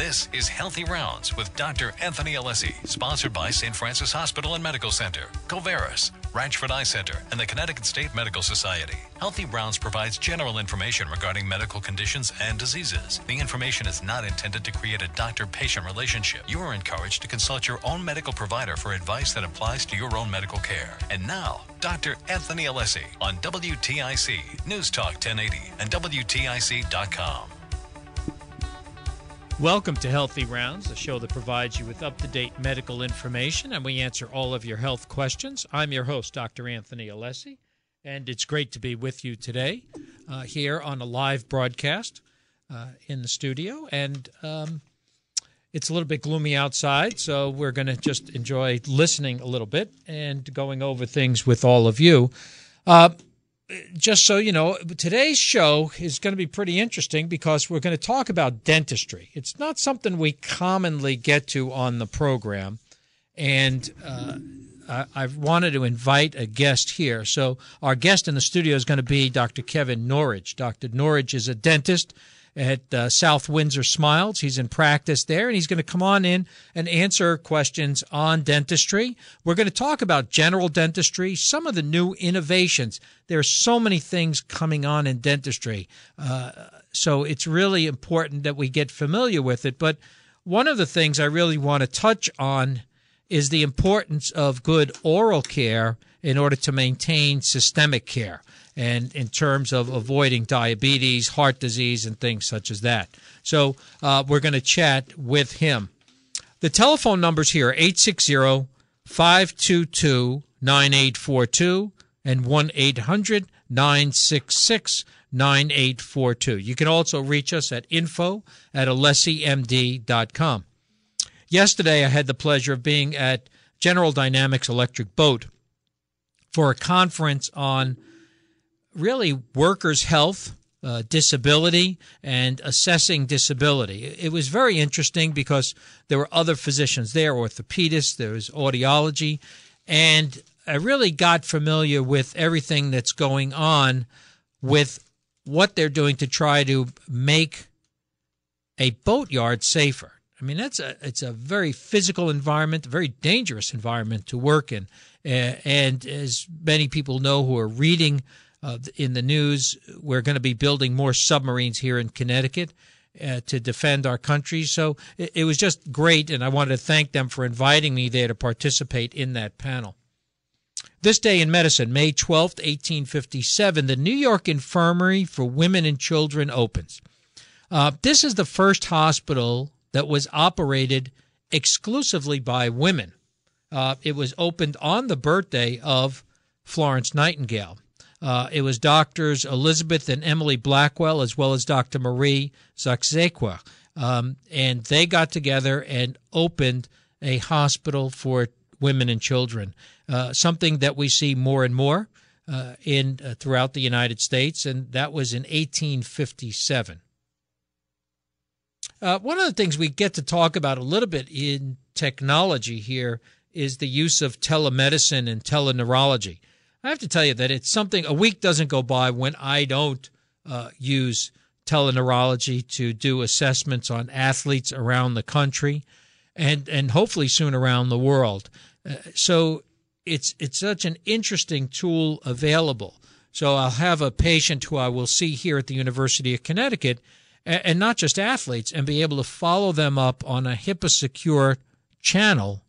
This is Healthy Rounds with Dr. Anthony Alessi, sponsored by St. Francis Hospital and Medical Center, Covaris, Ranchford Eye Center, and the Connecticut State Medical Society. Healthy Rounds provides general information regarding medical conditions and diseases. The information is not intended to create a doctor patient relationship. You are encouraged to consult your own medical provider for advice that applies to your own medical care. And now, Dr. Anthony Alessi on WTIC, News Talk 1080, and WTIC.com. Welcome to Healthy Rounds, a show that provides you with up to date medical information and we answer all of your health questions. I'm your host, Dr. Anthony Alessi, and it's great to be with you today uh, here on a live broadcast uh, in the studio. And um, it's a little bit gloomy outside, so we're going to just enjoy listening a little bit and going over things with all of you. Uh, just so you know, today's show is going to be pretty interesting because we're going to talk about dentistry. It's not something we commonly get to on the program. And uh, I, I wanted to invite a guest here. So, our guest in the studio is going to be Dr. Kevin Norwich. Dr. Norwich is a dentist at uh, South Windsor Smiles. He's in practice there, and he's going to come on in and answer questions on dentistry. We're going to talk about general dentistry, some of the new innovations. There are so many things coming on in dentistry, uh, so it's really important that we get familiar with it. But one of the things I really want to touch on is the importance of good oral care in order to maintain systemic care and in terms of avoiding diabetes, heart disease, and things such as that. So uh, we're going to chat with him. The telephone numbers here are 860 522 9842 and 1 800 966 9842. You can also reach us at info at alessimd.com. Yesterday, I had the pleasure of being at General Dynamics Electric Boat for a conference on really workers' health, uh, disability, and assessing disability. It was very interesting because there were other physicians there, orthopedists, there was audiology, and I really got familiar with everything that's going on with what they're doing to try to make a boatyard safer. I mean, that's a it's a very physical environment, very dangerous environment to work in. And as many people know who are reading uh, in the news. We're going to be building more submarines here in Connecticut. Uh, to defend our country. So it, it, was just great, and I wanted to thank them for inviting me there to participate in that panel. This day in medicine, May 12, 1857, the New York Infirmary for Women and Children opens. Uh, this is the first hospital that was operated exclusively by women. Uh, it was opened on the birthday of Florence Nightingale. Uh, it was doctors Elizabeth and Emily Blackwell, as well as Dr. Marie Zakrzewska. Um, and they got together and opened a hospital for women and children, uh, something that we see more and more uh, in uh, throughout the United States, and that was in 1857. Uh, one of the things we get to talk about a little bit in technology here is the use of telemedicine and teleneurology. I have to tell you that it's something, a week doesn't go by when I don't uh, use teleneurology to do assessments on athletes around the country and, and hopefully soon around the world. Uh, so it's, it's such an interesting tool available. So I'll have a patient who I will see here at the University of Connecticut, and, and not just athletes, and be able to follow them up on a HIPAA secure channel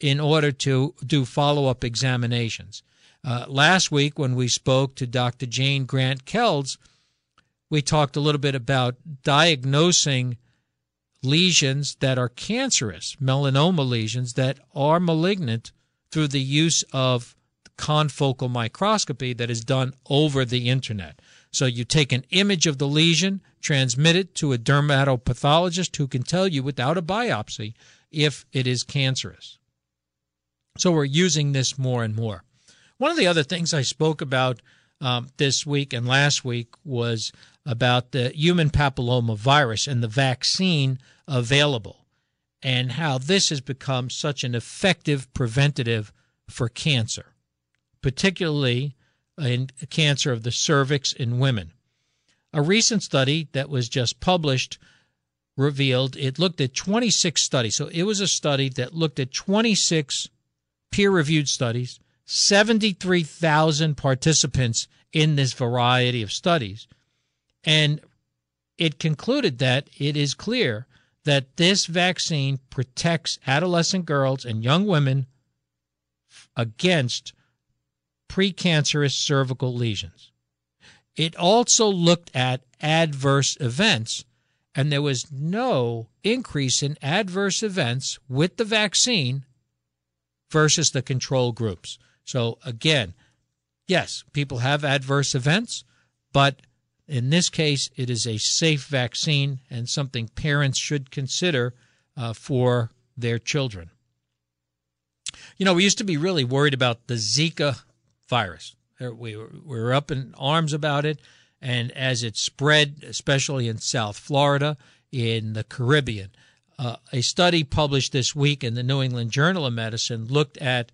in order to do follow up examinations. Uh, last week, when we spoke to Dr. Jane Grant Kels, we talked a little bit about diagnosing lesions that are cancerous, melanoma lesions that are malignant through the use of confocal microscopy that is done over the internet. So you take an image of the lesion, transmit it to a dermatopathologist who can tell you without a biopsy if it is cancerous. So we're using this more and more. One of the other things I spoke about um, this week and last week was about the human papilloma virus and the vaccine available, and how this has become such an effective preventative for cancer, particularly in cancer of the cervix in women. A recent study that was just published revealed it looked at 26 studies. So it was a study that looked at 26 peer reviewed studies, 73,000 participants in this variety of studies. And it concluded that it is clear that this vaccine protects adolescent girls and young women against precancerous cervical lesions. It also looked at adverse events, and there was no increase in adverse events with the vaccine versus the control groups. So, again, yes, people have adverse events, but in this case, it is a safe vaccine and something parents should consider uh, for their children. You know, we used to be really worried about the Zika virus. We were, up in arms about it. And as it spread, especially in South Florida, in the Caribbean, uh, a study published this week in the New England Journal of Medicine looked at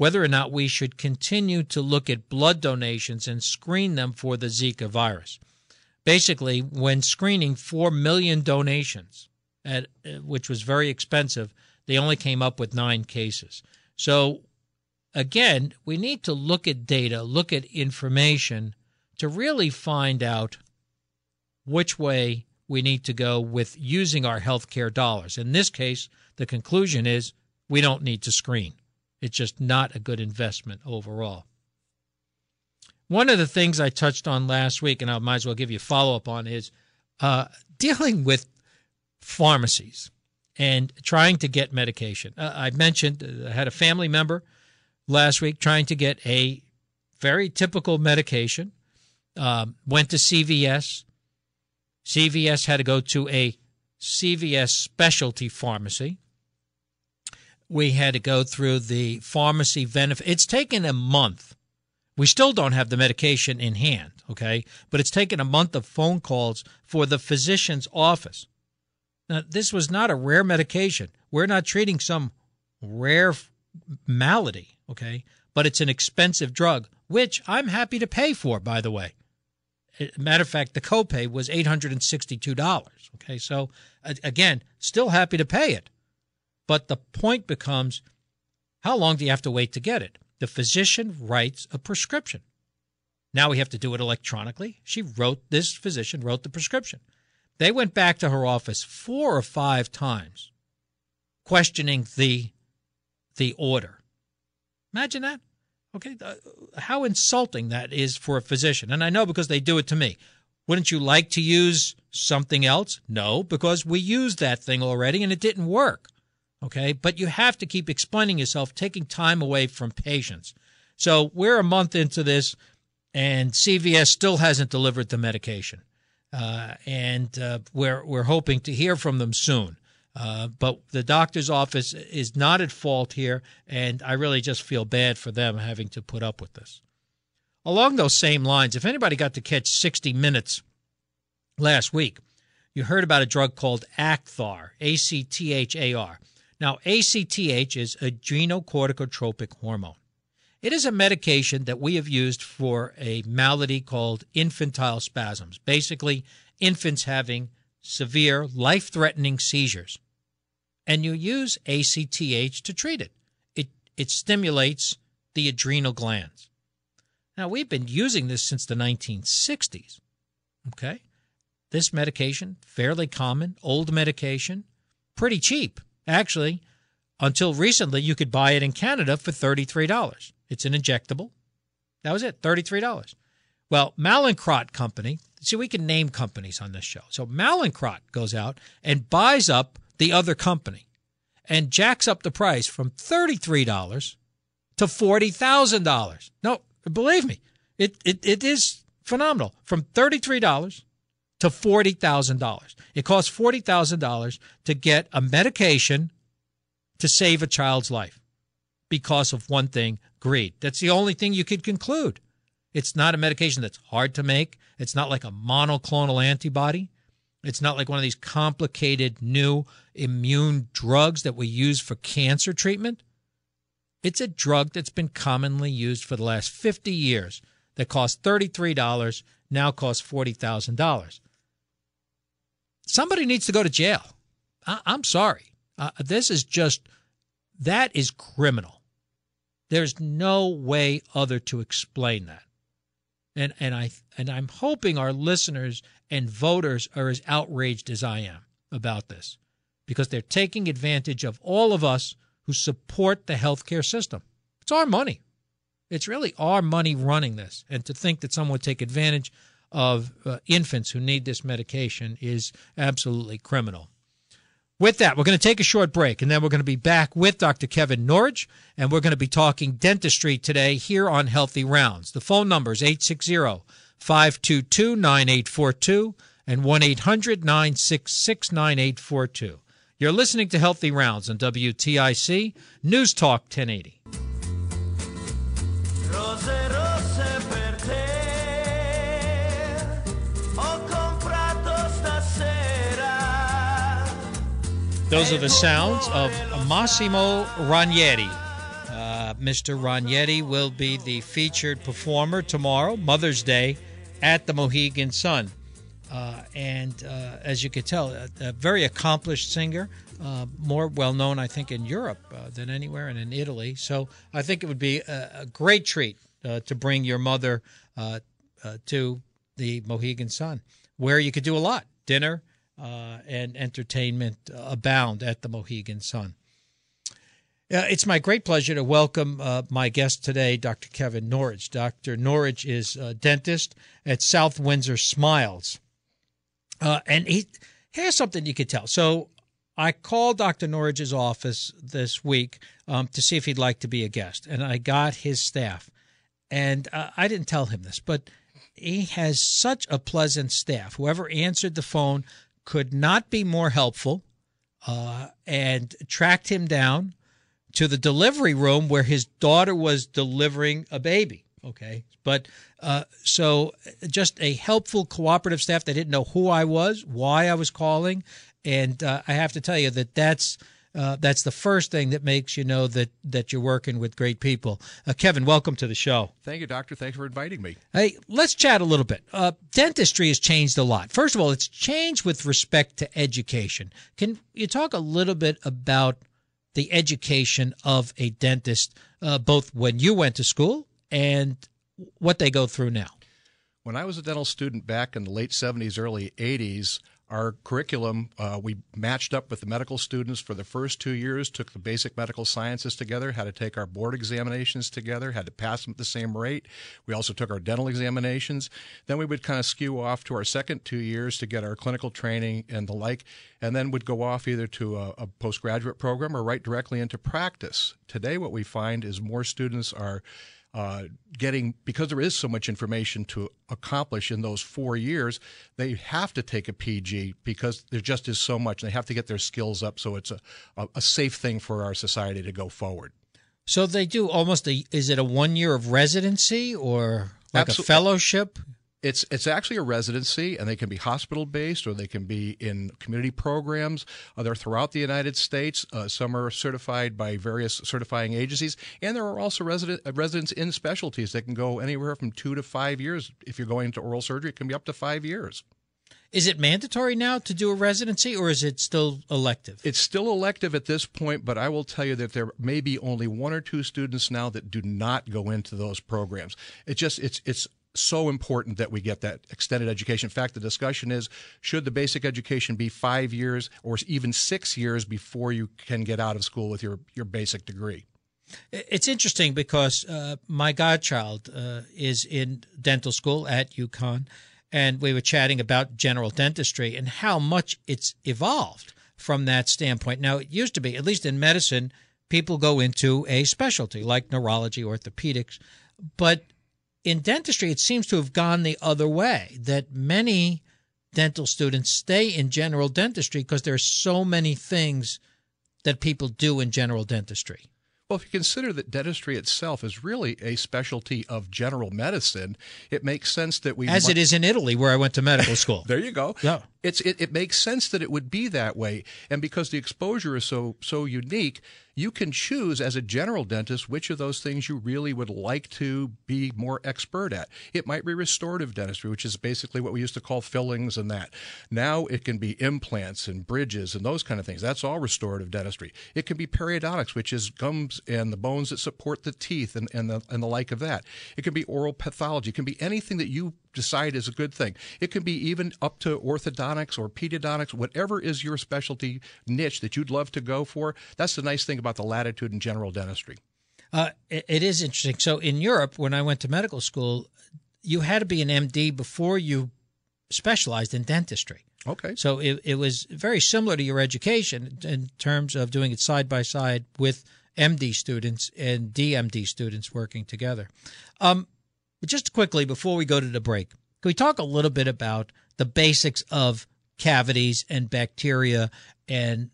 whether or not we should continue to look at blood donations and screen them for the Zika virus. Basically, when screening 4 million donations, at, uh, which was very expensive, they only came up with nine cases. So, again, we need to look at data, look at information to really find out which way we need to go with using our healthcare dollars. In this case, the conclusion is we don't need to screen. It's just not a good investment overall. One of the things I touched on last week, and I might as well give you a follow up on, is uh, dealing with pharmacies and trying to get medication. Uh, I mentioned uh, I had a family member last week trying to get a very typical medication. Um, went to CVS. CVS had to go to a CVS specialty pharmacy. We had to go through the pharmacy benefit. It's taken a month. We still don't have the medication in hand, okay? But it's taken a month of phone calls for the physician's office now, this was not a rare medication. We're not treating some rare malady, okay? But it's an expensive drug, which I'm happy to pay for, by the way. Eh, matter of fact, the copay was $862. Okay, so again, still happy to pay it. But the point becomes how long do you have to wait to get it? The physician writes a prescription. Now we have to do it electronically. She wrote, this physician wrote the prescription. They went back to her office four or five times questioning the the order. Imagine that. Okay, uh, how insulting that is for a physician. And I know because they do it to me. Wouldn't you like to use something else? No, because we used that thing already and it didn't work. Okay, but you have to keep explaining yourself, taking time away from patients. So we're a month into this, and CVS still hasn't delivered the medication uh, and uh, we're we're hoping to hear from them soon. Uh, but the doctor's office is not at fault here, and I really just feel bad for them having to put up with this. Along those same lines, if anybody got to catch 60 Minutes last week, you heard about a drug called Acthar, A C T H A R. Now, ACTH is a adrenocorticotropic hormone. It is a medication that we have used for a malady called infantile spasms. Basically, infants having severe, life threatening seizures. And you use ACTH to treat it. it. It stimulates the adrenal glands. Now, we've been using this since the 1960s. Okay? This medication, fairly common, old medication, pretty cheap. Actually, until recently, you could buy it in Canada for $33. It's an injectable. That was it, $33. Well, Mallinckrodt Company, see, we can name companies on this show. So Mallinckrodt goes out and buys up the other company and jacks up the price from $33 to $40,000. No, believe me, it, it, it is phenomenal. From $33 to $40,000. It costs $40,000 to get a medication to save a child's life because of one thing greed. That's the only thing you could conclude. It's not a medication that's hard to make. It's not like a monoclonal antibody. It's not like one of these complicated new immune drugs that we use for cancer treatment. It's a drug that's been commonly used for the last 50 years that cost $33, now costs $40,000. Somebody needs to go to jail. I, am sorry. Uh, this is just that is criminal. There's no way other to explain that. And and I and I'm hoping our listeners and voters are as outraged as I am about this because they're taking advantage of all of us who support the healthcare system. It's our money. It's really our money running this. And to think that someone would take advantage of uh, infants who need this medication is absolutely criminal. With that, we're going to take a short break and then we're going to be back with Dr. Kevin Norwich and we're going to be talking dentistry today here on Healthy Rounds. The phone number is 860 522 9842 and 1 800 966 9842. You're listening to Healthy Rounds on WTIC News Talk 1080. Those are the sounds of Massimo Ranieri. Uh, Mr. Ranieri will be the featured performer tomorrow, Mother's Day, at the Mohegan Sun. Uh, and uh, as you could tell, a, a very accomplished singer, uh, more well known, I think, in Europe uh, than anywhere, and in Italy. So I think it would be a, a great treat uh, to bring your mother to the Mohegan Sun, where you could do a lot dinner, uh, and entertainment abound at the Mohegan Sun. Uh, it's my great pleasure to welcome uh, my guest today, Dr. Kevin Norwich. Dr. Norwich is a dentist at South Windsor Smiles. Uh, and he, here's something you could tell. So I called Dr. Norwich's office this week um, to see if he'd like to be a guest, and I got his staff. And uh, I didn't tell him this, but he has such a pleasant staff. Whoever answered the phone could not be more helpful uh, and tracked him down to the delivery room where his daughter was delivering a baby. Okay. But uh, so just a helpful, cooperative staff. They didn't know who I was, why I was calling. And uh, I have to tell you that that's uh, that's the first thing that makes you know that that you're working with great people. Uh, Kevin, welcome to the show. Thank you, doctor. Thanks for inviting me. Hey, let's chat a little bit. Uh, dentistry has changed a lot. First of all, it's changed with respect to education. Can you talk a little bit about the education of a dentist, uh, both when you went to school and what they go through now? When I was a dental student back in the late 70s, early 80s, our curriculum, uh, we matched up with the medical students for the first two years, took the basic medical sciences together, had to take our board examinations together, had to pass them at the same rate. We also took our dental examinations. Then we would kind of skew off to our second two years to get our clinical training and the like, and then would go off either to a, a postgraduate program or right directly into practice. Today, what we find is more students are uh, getting because there is so much information to accomplish in those four years, they have to take a PG because there just is so much. and They have to get their skills up, so it's a, a, safe thing for our society to go forward. So they do almost a. Is it a one year of residency or like Absol- a fellowship? It's it's actually a residency, and they can be hospital based or they can be in community programs. Uh, they're throughout the United States. Uh, some are certified by various certifying agencies, and there are also resident uh, residents in specialties that can go anywhere from two to five years. If you're going into oral surgery, it can be up to five years. Is it mandatory now to do a residency or is it still elective? It's still elective at this point, but I will tell you that there may be only one or two students now that do not go into those programs. It just it's it's so important that we get that extended education. In fact, the discussion is should the basic education be five years or even six years before you can get out of school with your, your basic degree? It's interesting because uh, my godchild uh, is in dental school at UConn, and we were chatting about general dentistry and how much it's evolved from that standpoint. Now, it used to be, at least in medicine, people go into a specialty like neurology, orthopedics, but in dentistry, it seems to have gone the other way, that many dental students stay in general dentistry because there are so many things that people do in general dentistry. Well, if you consider that dentistry itself is really a specialty of general medicine, it makes sense that we. As it is in Italy, where I went to medical school. there you go. Yeah. It's it, it makes sense that it would be that way. And because the exposure is so so unique you can choose as a general dentist which of those things you really would like to be more expert at. It might be restorative dentistry which is basically what we used to call fillings and that. Now it can be implants and bridges and those kind of things. That's all restorative dentistry. It can be periodontics which is gums and the bones that support the teeth and, and the and the like of that. It can be oral pathology. It can be anything that you decide is a good thing. It can be even up to orthodontics or pedodontics, whatever is your specialty niche that you'd love to go for. That's the nice thing about the latitude in general dentistry. Uh, it, it is interesting. So in Europe, when I went to medical school, you had to be an MD before you specialized in dentistry. Okay. So it, it was very similar to your education in terms of doing it side by side with MD students and DMD students working together. Um, but just quickly before we go to the break, can we talk a little bit about the basics of cavities and bacteria and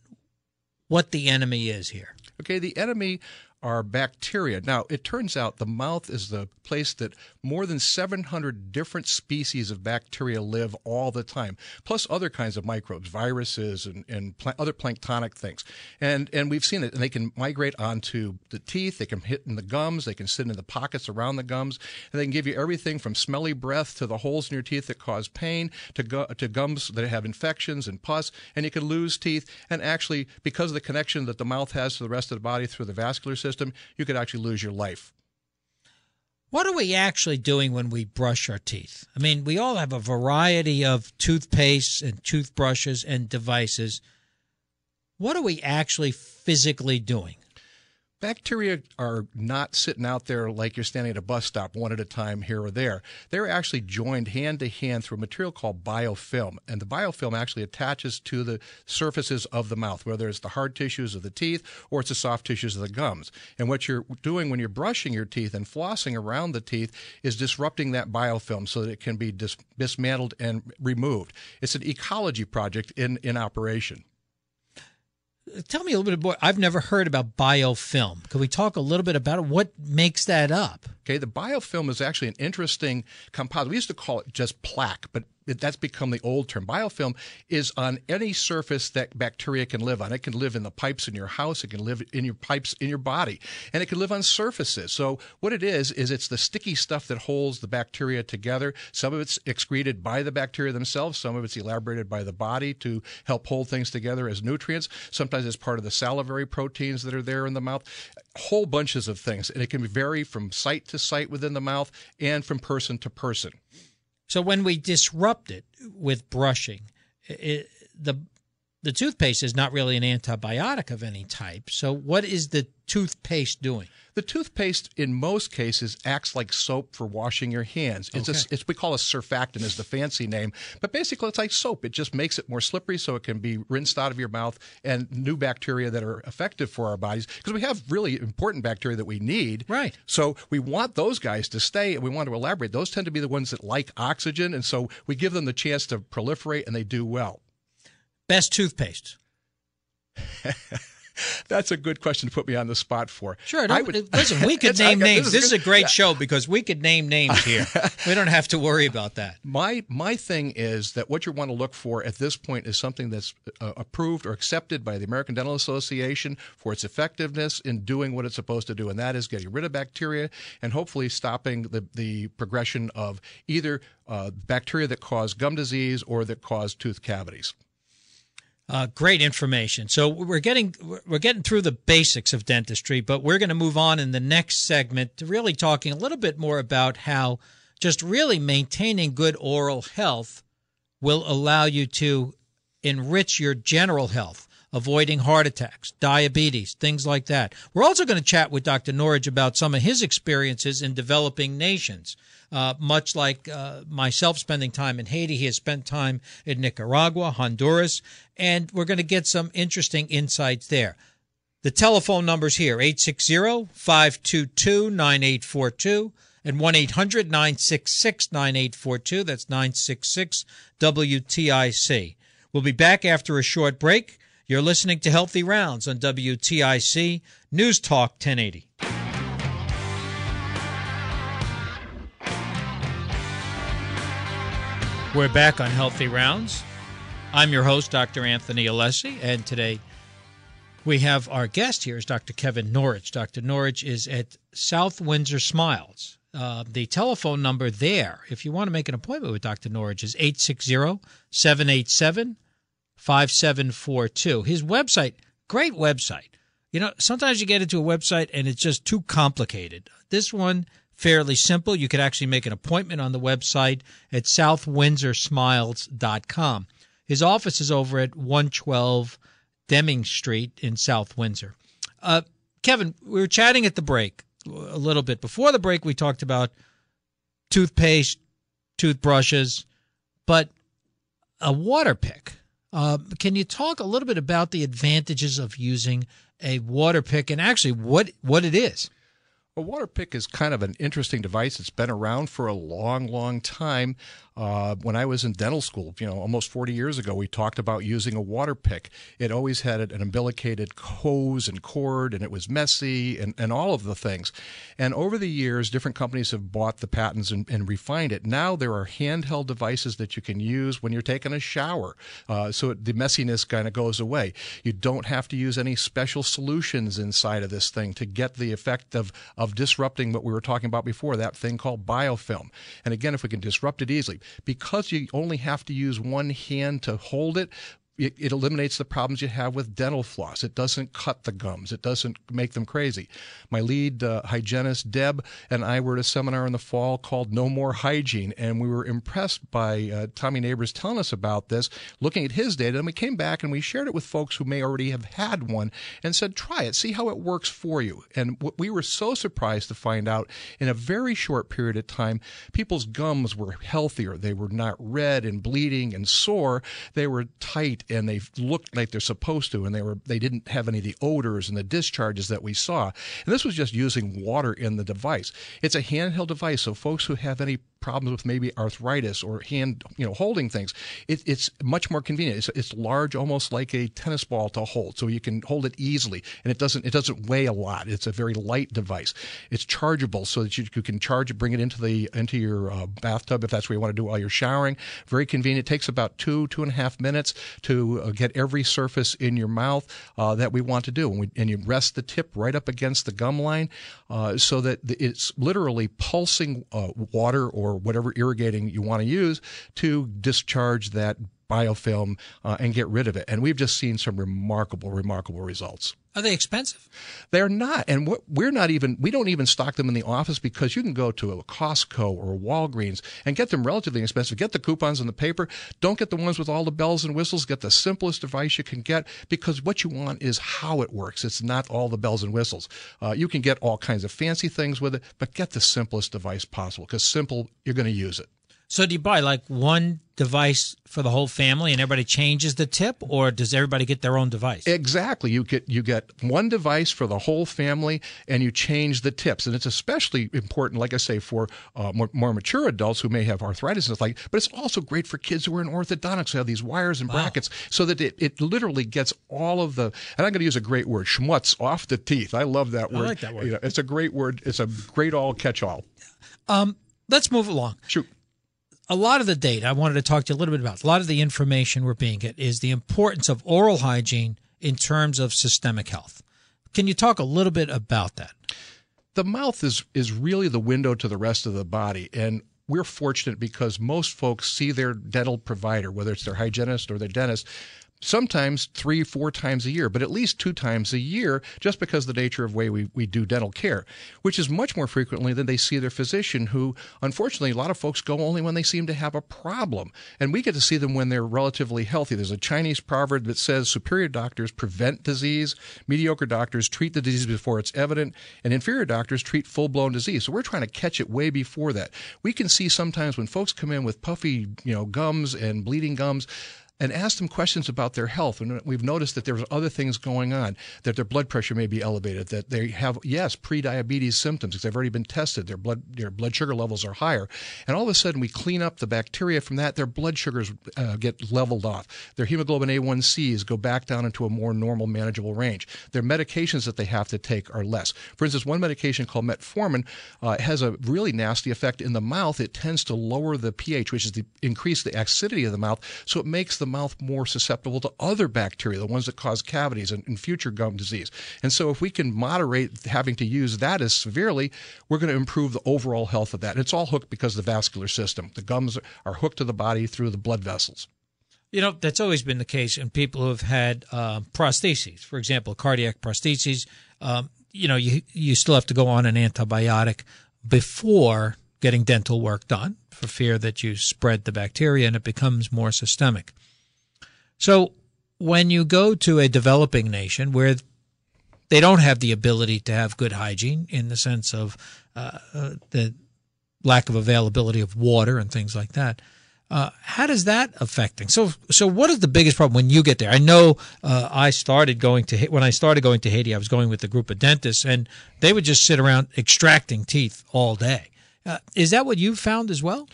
what the enemy is here? Okay, the enemy are bacteria. Now, it turns out the mouth is the place that more than 700 different species of bacteria live all the time, plus other kinds of microbes, viruses, and, and other planktonic things. And, and we've seen it. And they can migrate onto the teeth, they can hit in the gums, they can sit in the pockets around the gums, and they can give you everything from smelly breath to the holes in your teeth that cause pain to, gu- to gums that have infections and pus. And you can lose teeth. And actually, because of the connection that the mouth has to the rest of the body through the vascular system, system, you could actually lose your life. What are we actually doing when we brush our teeth? I mean, we all have a variety of toothpastes and toothbrushes and devices. What are we actually physically doing? Bacteria are not sitting out there like you're standing at a bus stop one at a time here or there. They're actually joined hand to hand through a material called biofilm. And the biofilm actually attaches to the surfaces of the mouth, whether it's the hard tissues of the teeth or it's the soft tissues of the gums. And what you're doing when you're brushing your teeth and flossing around the teeth is disrupting that biofilm so that it can be dis- dismantled and removed. It's an ecology project in, in operation tell me a little bit more. I've never heard about biofilm. Can we talk a little bit about? What makes that up? Okay, the biofilm is actually an interesting composite. We used to call it just plaque, but that's become the old term. Biofilm is on any surface that bacteria can live on. It can live in the pipes in your house. It can live in your pipes in your body, and it can live on surfaces. So what it is is it's the sticky stuff that holds the bacteria together. Some of it's excreted by the bacteria themselves. Some of it's elaborated by the body to help hold things together as nutrients. Sometimes it's part of the salivary proteins that are there in the mouth. Whole bunches of things, and it can vary from site to site within the mouth and from person to person. So when we disrupt it with brushing, it, the the toothpaste is not really an antibiotic of any type. So what is the toothpaste doing? The toothpaste, in most cases, acts like soap for washing your hands. It's, okay. a, it's we call a surfactant is the fancy name, but basically it's like soap. It just makes it more slippery, so it can be rinsed out of your mouth and new bacteria that are effective for our bodies because we have really important bacteria that we need. Right. So we want those guys to stay, and we want to elaborate. Those tend to be the ones that like oxygen, and so we give them the chance to proliferate, and they do well. Best toothpaste. That's a good question to put me on the spot for. Sure. Would, listen, we could name names. This is, a great yeah. show because we could name names here. we don't have to worry about that. My my thing is that what you want to look for at this point is something that's uh, approved or accepted by the American Dental Association for its effectiveness in doing what it's supposed to do, and that is getting rid of bacteria and hopefully stopping the the progression of either uh, bacteria that cause gum disease or that cause tooth cavities. Uh, great information. So we're getting we're getting through the basics of dentistry, but we're going to move on in the next segment to really talking a little bit more about how just really maintaining good oral health will allow you to enrich your general health, avoiding heart attacks, diabetes, things like that. We're also going to chat with Dr. Norwich about some of his experiences in developing nations. Uh, much like uh, myself spending time in Haiti, he has spent time in Nicaragua, Honduras, and we're going to get some interesting insights there. The telephone numbers here 860 522 9842 and 1 800 966 9842. That's 966 WTIC. We'll be back after a short break. You're listening to Healthy Rounds on WTIC News Talk 1080. We're back on Healthy Rounds. I'm your host, Dr. Anthony Alessi, and today we have our guest here is Dr. Kevin Norwich. Dr. Norwich is at South Windsor Smiles. Uh, the telephone number there, if you want to make an appointment with Dr. Norwich, is 860 787 5742. His website, great website. You know, sometimes you get into a website and it's just too complicated. This one, fairly simple. You could actually make an appointment on the website at southwindsorsmiles.com. His office is over at 112 Deming Street in South Windsor. Uh, Kevin, we were chatting at the break a little bit. Before the break, we talked about toothpaste, toothbrushes, but a water pick. Uh, can you talk a little bit about the advantages of using a water pick and actually what, what it is? A water pick is kind of an interesting device. It's been around for a long, long time. Uh, when I was in dental school, you know, almost 40 years ago, we talked about using a water pick. It always had an umbilicated hose and cord, and it was messy and, and all of the things. And over the years, different companies have bought the patents and, and refined it. Now there are handheld devices that you can use when you're taking a shower. Uh, so the messiness kind of goes away. You don't have to use any special solutions inside of this thing to get the effect of, of disrupting what we were talking about before, that thing called biofilm. And again, if we can disrupt it easily, because you only have to use one hand to hold it, it, it, eliminates the problems you have with dental floss. It doesn't cut the gums. It doesn't make them crazy. My lead uh, hygienist, Deb, and I were at a seminar in the fall called No More Hygiene, and we were impressed by uh, Tommy Neighbors telling us about this, looking at his data, and we came back and we shared it with folks who may already have had one and said, try it, see how it works for you. And what we were so surprised to find out in a very short period of time, people's gums were healthier. They were not red and bleeding and sore. They were tight and they looked like they're supposed to, and they were they didn't have any of the odors and the discharges that we saw. And this was just using water in the device. It's a handheld device, so folks who have any problems with maybe arthritis or hand, you know, holding things, it, it's much more convenient. It's, it's large, almost like a tennis ball to hold, so you can hold it easily, and it doesn't it doesn't weigh a lot. It's a very light device. It's chargeable, so that you, you can charge it, bring it into the into your uh, bathtub if that's what you want to do while you're showering. Very convenient. It takes about two two and a half minutes to uh, get every surface in your mouth uh, that we want to do, and, we, and, you rest the tip right up against the gum line, uh, so that it's literally pulsing uh, water or whatever irrigating you want to use to discharge that biofilm uh, and get rid of it. And we've just seen some remarkable, remarkable results. Are they expensive? They're not, and we're not even. We don't even stock them in the office because you can go to a Costco or a Walgreens and get them relatively inexpensive. Get the coupons in the paper. Don't get the ones with all the bells and whistles. Get the simplest device you can get because what you want is how it works. It's not all the bells and whistles. Uh, you can get all kinds of fancy things with it, but get the simplest device possible because simple, you're going to use it. So do you buy like one device for the whole family and everybody changes the tip or does everybody get their own device? Exactly. You get you get one device for the whole family and you change the tips. And it's especially important like I say for uh, more, more, mature adults who may have arthritis and stuff like but it's also great for kids who are in orthodontics who have these wires and brackets wow. so that it, it literally gets all of the and I'm going to use a great word schmutz off the teeth. I love that word. I like that word. You know, it's a great word. It's a great all catch all. Um, let's move along. Shoot a lot of the data I wanted to talk to you a little bit about, a lot of the information we're being get is the importance of oral hygiene in terms of systemic health. Can you talk a little bit about that? The mouth is is really the window to the rest of the body and we're fortunate because most folks see their dental provider, whether it's their hygienist or their dentist, sometimes three, four times a year, but at least two times a year, just because of the nature of the way we, we do dental care, which is much more frequently than they see their physician, who unfortunately a lot of folks go only when they seem to have a problem. And we get to see them when they're relatively healthy. There's a Chinese proverb that says superior doctors prevent disease, mediocre doctors treat the disease before it's evident, and inferior doctors treat full blown disease. So we're trying to catch it way before that. We can see sometimes when folks come in with puffy, you know, gums and bleeding gums, and ask them questions about their health. And we've noticed that there's other things going on, that their blood pressure may be elevated, that they have, yes, pre-diabetes symptoms because they've already been tested. Their blood, their blood sugar levels are higher. And all of a sudden we clean up the bacteria from that, their blood sugars uh, get leveled off. Their hemoglobin A1Cs go back down into a more normal, manageable range. Their medications that they have to take are less. For instance, one medication called metformin uh, has a really nasty effect in the mouth. It tends to lower the pH, which is to increase the acidity of the mouth, so it makes the the mouth more susceptible to other bacteria, the ones that cause cavities and, and future gum disease. And so, if we can moderate having to use that as severely, we're going to improve the overall health of that. And it's all hooked because of the vascular system. The gums are hooked to the body through the blood vessels. You know, that's always been the case in people who have had uh, prostheses. For example, cardiac prostheses. Um, you know, you, you still have to go on an antibiotic before getting dental work done for fear that you spread the bacteria and it becomes more systemic. So, when you go to a developing nation where they don't have the ability to have good hygiene in the sense of uh, uh, the lack of availability of water and things like that, uh, how does that affecting? So, so what is the biggest problem when you get there? I know uh, I started going to when I started going to Haiti, I was going with a group of dentists, and they would just sit around extracting teeth all day. Uh, is that what you found as well?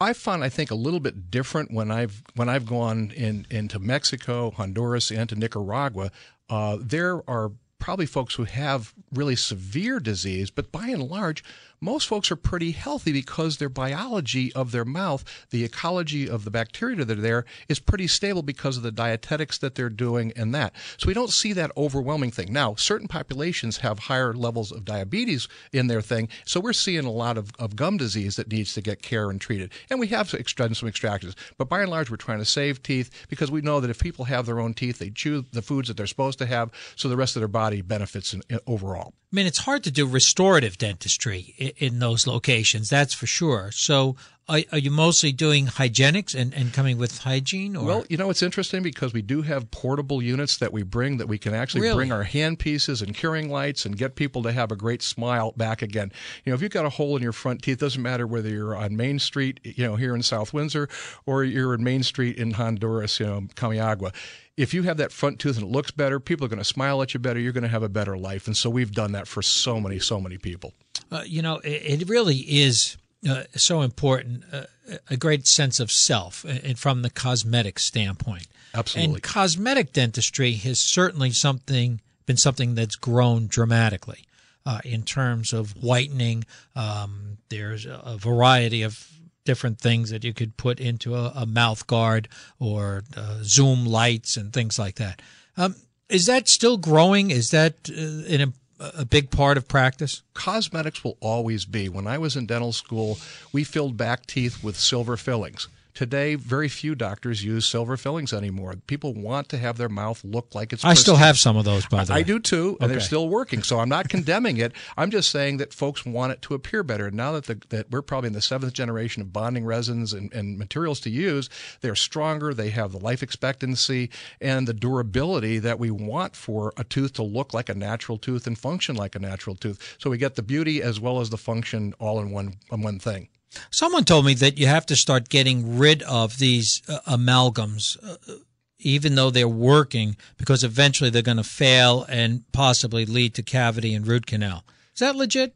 I found I think a little bit different when I've when I've gone in into Mexico, Honduras, and to Nicaragua. Uh, there are probably folks who have really severe disease, but by and large, most folks are pretty healthy because their biology of their mouth, the ecology of the bacteria that are there, is pretty stable because of the dietetics that they're doing and that. So we don't see that overwhelming thing. Now, certain populations have higher levels of diabetes in their thing, so we're seeing a lot of, of gum disease that needs to get care and treated. And we have some extractions, but by and large, we're trying to save teeth because we know that if people have their own teeth, they chew the foods that they're supposed to have, so the rest of their body benefits in, in, overall. I mean, it's hard to do restorative dentistry in, in those locations, that's for sure. So, are, are, you mostly doing hygienics and, and coming with hygiene? Or? Well, you know, it's interesting because we do have portable units that we bring that we can actually really? bring our hand pieces and curing lights and get people to have a great smile back again. You know, if you've got a hole in your front teeth, doesn't matter whether you're on Main Street, you know, here in South Windsor, or you're in Main Street in Honduras, you know, Comayagua if you have that front tooth and it looks better, people are going to smile at you better. You're going to have a better life. And so we've done that for so many, so many people. Uh, you know, it, it, really is uh, so important, uh, a great sense of self uh, and from the cosmetic standpoint. Absolutely. And cosmetic dentistry has certainly something been something that's grown dramatically uh, in terms of whitening. Um, there's a variety of different things that you could put into a, a mouth guard or uh, zoom lights and things like that. Um, is that still growing? Is that uh, an, a big part of practice? Cosmetics will always be. When I was in dental school, we filled back teeth with silver fillings. Today, very few doctors use silver fillings anymore. People want to have their mouth look like it's. I still have some of those, by the way. I do too, and okay. they're still working. So I'm not condemning it. I'm just saying that folks want it to appear better. And Now that the, that we're probably in the seventh generation of bonding resins and, and materials to use, they're stronger. They have the life expectancy and the durability that we want for a tooth to look like a natural tooth and function like a natural tooth. So we get the beauty as well as the function all in one in one thing. Someone told me that you have to start getting rid of these uh, amalgams, uh, even though they're working, because eventually they're going to fail and possibly lead to cavity and root canal. Is that legit?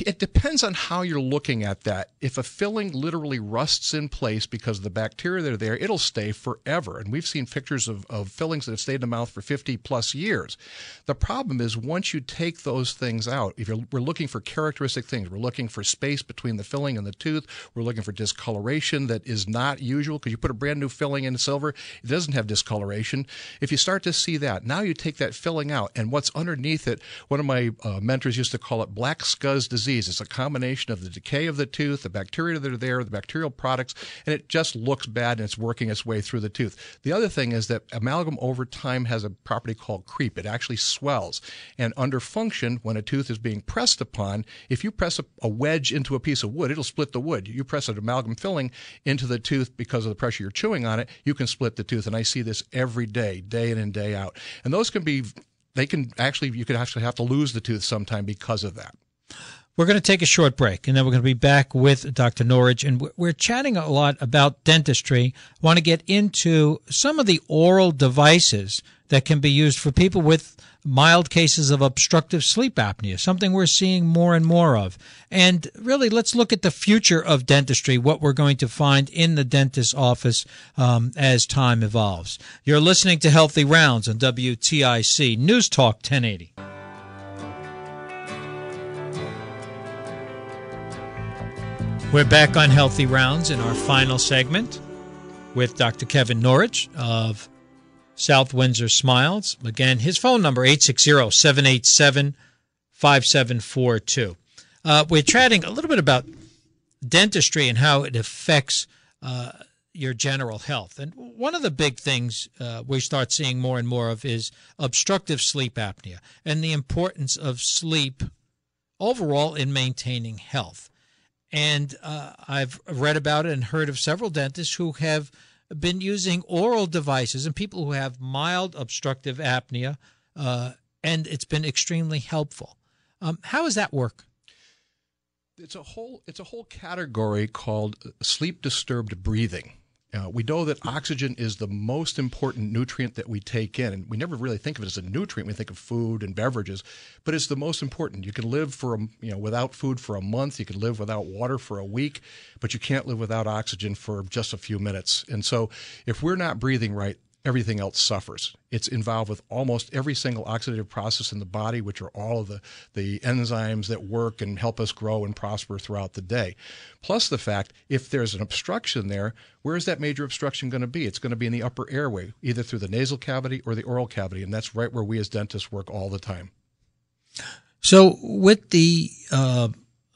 It depends on how you're looking at that. If a filling literally rusts in place because of the bacteria that are there, it'll stay forever. And we've seen pictures of, of fillings that have stayed in the mouth for 50 plus years. The problem is once you take those things out, if we're looking for characteristic things, we're looking for space between the filling and the tooth, we're looking for discoloration that is not usual because you put a brand new filling in silver, it doesn't have discoloration. If you start to see that, now you take that filling out and what's underneath it, one of my uh, mentors used to call it black scuzz disease. It's a combination of the decay of the tooth, the bacteria that are there, the bacterial products, and it just looks bad and it's working its way through the tooth. The other thing is that amalgam over time has a property called creep. It actually swells. And under function, when a tooth is being pressed upon, if you press a, a wedge into a piece of wood, it'll split the wood. You press an amalgam filling into the tooth because of the pressure you're chewing on it, you can split the tooth. And I see this every day, day in and day out. And those can be they can actually you could actually have to lose the tooth sometime because of that. We're going to take a short break and then we're going to be back with Dr. Norwich. And we're chatting a lot about dentistry. I want to get into some of the oral devices that can be used for people with mild cases of obstructive sleep apnea, something we're seeing more and more of. And really, let's look at the future of dentistry, what we're going to find in the dentist's office um, as time evolves. You're listening to Healthy Rounds on WTIC News Talk 1080. We're back on Healthy Rounds in our final segment. with Dr. Kevin Norwich of South Windsor Smiles. Again, his phone number 860-787-5742. Uh, we're chatting a little bit about dentistry and how it affects uh, your general health. And one of the big things uh, we start seeing more and more of is obstructive sleep apnea and the importance of sleep overall in maintaining health. And uh, I've read about it and heard of several dentists who have been using oral devices and people who have mild obstructive apnea, uh, and it's been extremely helpful. Um, how does that work? It's a whole it's a whole category called sleep disturbed breathing. Uh, we know that oxygen is the most important nutrient that we take in, and we never really think of it as a nutrient. We think of food and beverages, but it's the most important. You can live for a, you know without food for a month. You can live without water for a week, but you can't live without oxygen for just a few minutes. And so, if we're not breathing right, everything else suffers. It's involved with almost every single oxidative process in the body, which are all of the, the enzymes that work and help us grow and prosper throughout the day. Plus the fact, if there's an obstruction there, where is that major obstruction going to be? It's going to be in the upper airway, either through the nasal cavity or the oral cavity, and that's right where we as dentists work all the time. So with the uh,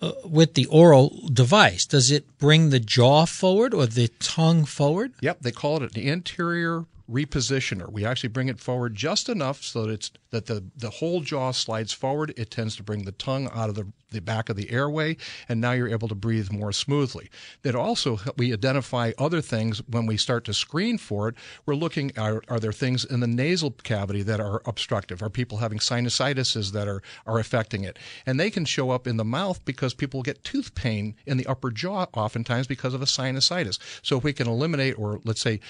uh, with the oral device, does it bring the jaw forward or the tongue forward? Yep, they call it an anterior repositioner. We actually bring it forward just enough so that it's that the, the whole jaw slides forward. It tends to bring the tongue out of the, the back of the airway, and now you're able to breathe more smoothly. That also we identify other things when we start to screen for it. We're looking are, are there things in the nasal cavity that are obstructive? Are people having sinusitis that are are affecting it? And they can show up in the mouth because people get tooth pain in the upper jaw oftentimes because of a sinusitis. So if we can eliminate or let's say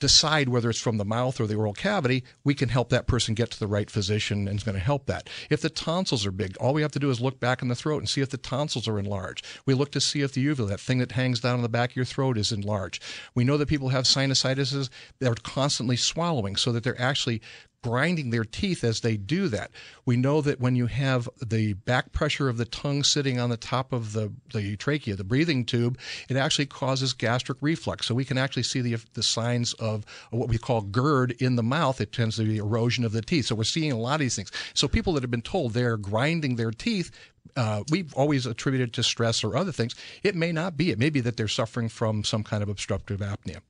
decide whether it's from the mouth or the oral cavity, we can help that person get to the right physician and it's going to help that. If the tonsils are big, all we have to do is look back in the throat and see if the tonsils are enlarged. We look to see if the uvula, that thing that hangs down on the back of your throat, is enlarged. We know that people have sinusitis, they're constantly swallowing so that they're actually grinding their teeth as they do that. We know that when you have the back pressure of the tongue sitting on the top of the, the trachea, the breathing tube, it actually causes gastric reflux. So we can actually see the, the signs of what we call GERD in the mouth. It tends to be erosion of the teeth. So we're seeing a lot of these things. So people that have been told they're grinding their teeth uh, we've always attributed to stress or other things. It may not be. It may be that they're suffering from some kind of obstructive apnea.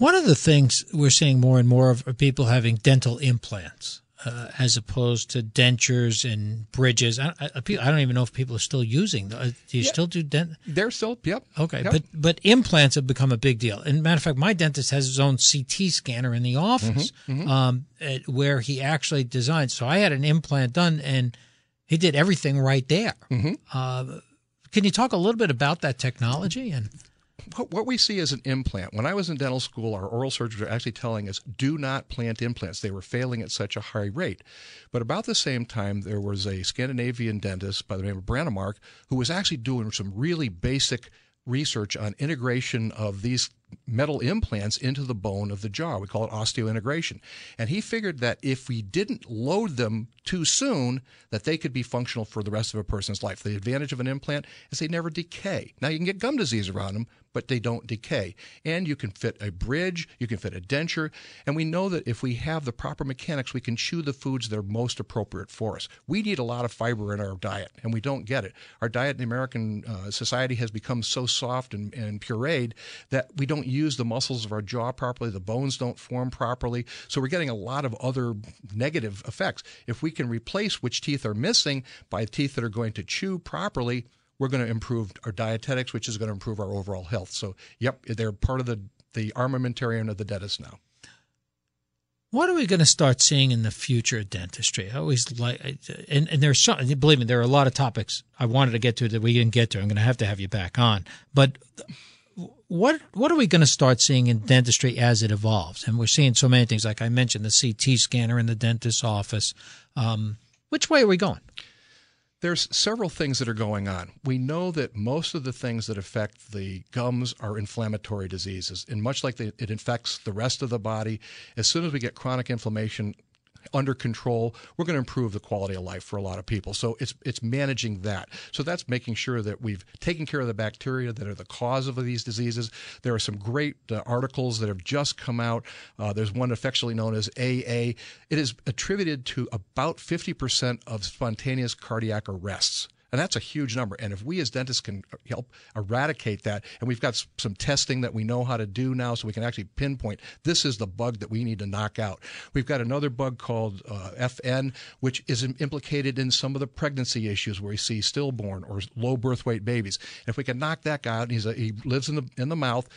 One of the things we're seeing more and more of are people having dental implants. Uh, as opposed to dentures and bridges. I, I, I, don't even know if people are still using. Them. Uh, do you still do dent? They're still, yep. Okay, yep. but but implants have become a big deal. And matter of fact, my dentist has his own CT scanner in the office, mm-hmm, mm-hmm. Um, at, where he actually designed. So I had an implant done, and he did everything right there. Mm-hmm. Uh, can you talk a little bit about that technology and? What we see as an implant. When I was in dental school, our oral surgeons were actually telling us, do not plant implants. They were failing at such a high rate. But about the same time, there was a Scandinavian dentist by the name of Brånemark who was actually doing some really basic research on integration of these metal implants into the bone of the jaw. We call it osteointegration. And he figured that if we didn't load them too soon, that they could be functional for the rest of a person's life. The advantage of an implant is they never decay. Now you can get gum disease around them, but they don't decay. And you can fit a bridge, you can fit a denture, and we know that if we have the proper mechanics, we can chew the foods that are most appropriate for us. We need a lot of fiber in our diet, and we don't get it. Our diet in the American uh, society has become so soft and, and pureed that we don't use the muscles of our jaw properly, the bones don't form properly, so we're getting a lot of other negative effects. If we can replace which teeth are missing by teeth that are going to chew properly, we're going to improve our dietetics, which is going to improve our overall health. So, yep, they're part of the, the armamentarium of the dentist now. What are we going to start seeing in the future of dentistry? I always like, and, and there's some, believe me, there are a lot of topics I wanted to get to that we didn't get to. I'm going to have to have you back on. But what what are we going to start seeing in dentistry as it evolves? And we're seeing so many things, like I mentioned, the CT scanner in the dentist's office. Um, which way are we going? There's several things that are going on. We know that most of the things that affect the gums are inflammatory diseases. And much like the, it infects the rest of the body, as soon as we get chronic inflammation, under control, we're going to improve the quality of life for a lot of people. So it's it's managing that. So that's making sure that we've taken care of the bacteria that are the cause of these diseases. There are some great uh, articles that have just come out. Uh, there's one affectionately known as AA. It is attributed to about 50% of spontaneous cardiac arrests. And that's a huge number. And if we as dentists can help eradicate that, and we've got some testing that we know how to do now, so we can actually pinpoint this is the bug that we need to knock out. We've got another bug called uh, FN, which is implicated in some of the pregnancy issues where we see stillborn or low birth weight babies. And if we can knock that guy out, he's a, he lives in the in the mouth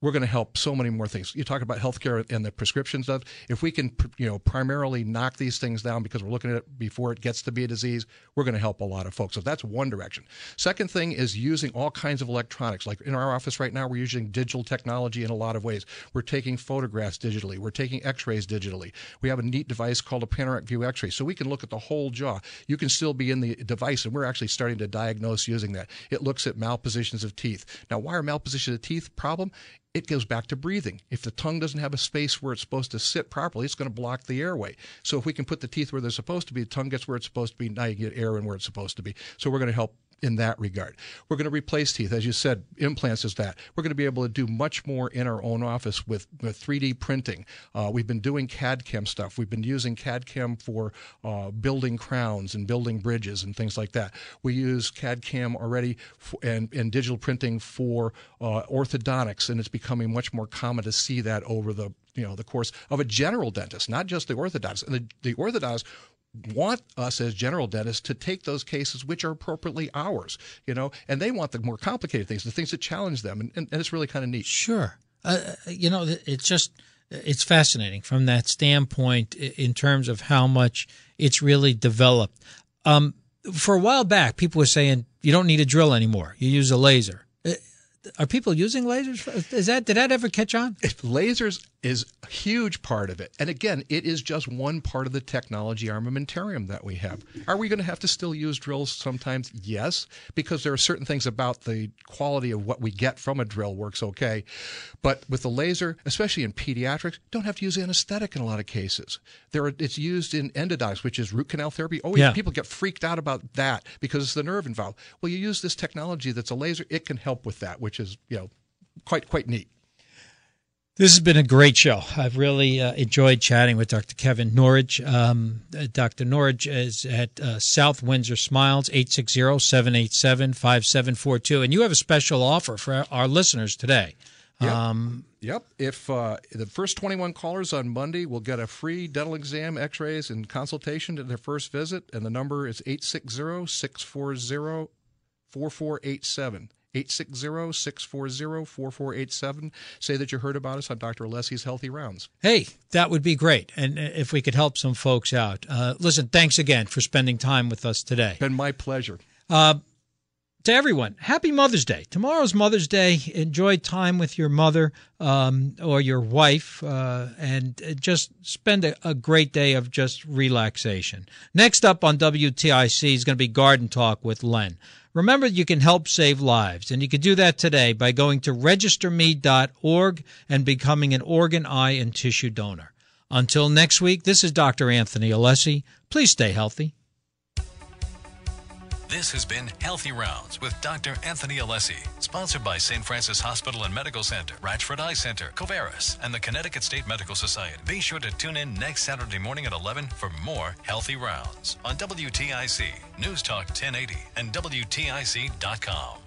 we're going to help so many more things. You talk about healthcare and the prescription stuff. If we can, you know, primarily knock these things down because we're looking at it before it gets to be a disease, we're going to help a lot of folks. So that's one direction. Second thing is using all kinds of electronics. Like in our office right now, we're using digital technology in a lot of ways. We're taking photographs digitally. We're taking X-rays digitally. We have a neat device called a panoramic view X-ray, so we can look at the whole jaw. You can still be in the device, and we're actually starting to diagnose using that. It looks at malpositions of teeth. Now, why are malpositions of teeth a problem? It goes back to breathing. If the tongue doesn't have a space where it's supposed to sit properly, it's going to block the airway. So if we can put the teeth where they're supposed to be, the tongue gets where it's supposed to be, now you get air in where it's supposed to be. So we're going to help in that regard. We're going to replace teeth, as you said, implants is that. We're going to be able to do much more in our own office with, with 3D printing. Uh, we've been doing CAD CAM stuff. We've been using CAD CAM for uh, building crowns and building bridges and things like that. We use CAD CAM already for, and, and digital printing for uh, orthodontics, and it's becoming much more common to see that over the you know the course of a general dentist, not just the orthodontist. And the, the orthodontist want us as general dentists to take those cases which are appropriately ours, you know, and they want the more complicated things, the things that challenge them, and, and, and it's really kind of neat. Sure, uh, uh, you know, it's just it's fascinating from that standpoint in terms of how much it's really developed. Um, for a while back, people were saying you don't need a drill anymore; you use a laser. Are people using lasers? Is that did that ever catch on? Lasers is a huge part of it. And again, it is just one part of the technology armamentarium that we have. Are we going to have to still use drills sometimes? Yes, because there are certain things about the quality of what we get from a drill works okay. But with the laser, especially in pediatrics, don't have to use anesthetic in a lot of cases. There are, it's used in endodontics, which is root canal therapy. Always yeah. people get freaked out about that because it's the nerve involved. Well, you use this technology that's a laser, it can help with that, which is, you know, quite quite neat. This has been a great show. I've really uh, enjoyed chatting with Dr. Kevin Norwich. Um, uh, Dr. Norwich is at uh, South Windsor Smiles, 860-787-5742. And you have a special offer for our listeners today. Yep. Um, yep. If uh, the first 21 callers on Monday will get a free dental exam, x rays, and consultation at their first visit, and the number is 860 640 4487. 860-640-4487. Say that you heard about us on Dr. Alessi's Healthy Rounds. Hey, that would be great. And if we could help some folks out. Uh, listen, thanks again for spending time with us today. It's Been my pleasure. Uh, to everyone, happy Mother's Day. Tomorrow's Mother's Day. Enjoy time with your mother um, or your wife uh, and just spend a, a, great day of just relaxation. Next up on WTIC is going to be Garden Talk with Len. Remember, you can help save lives, and you can do that today by going to registerme.org and becoming an organ, eye, and tissue donor. Until next week, this is Dr. Anthony Alessi. Please stay healthy. This has been Healthy Rounds with Dr. Anthony Alessi, sponsored by St. Francis Hospital and Medical Center, Ratchford Eye Center, Covaris, and the Connecticut State Medical Society. Be sure to tune in next Saturday morning at 11 for more Healthy Rounds on WTIC, News Talk 1080, and WTIC.com.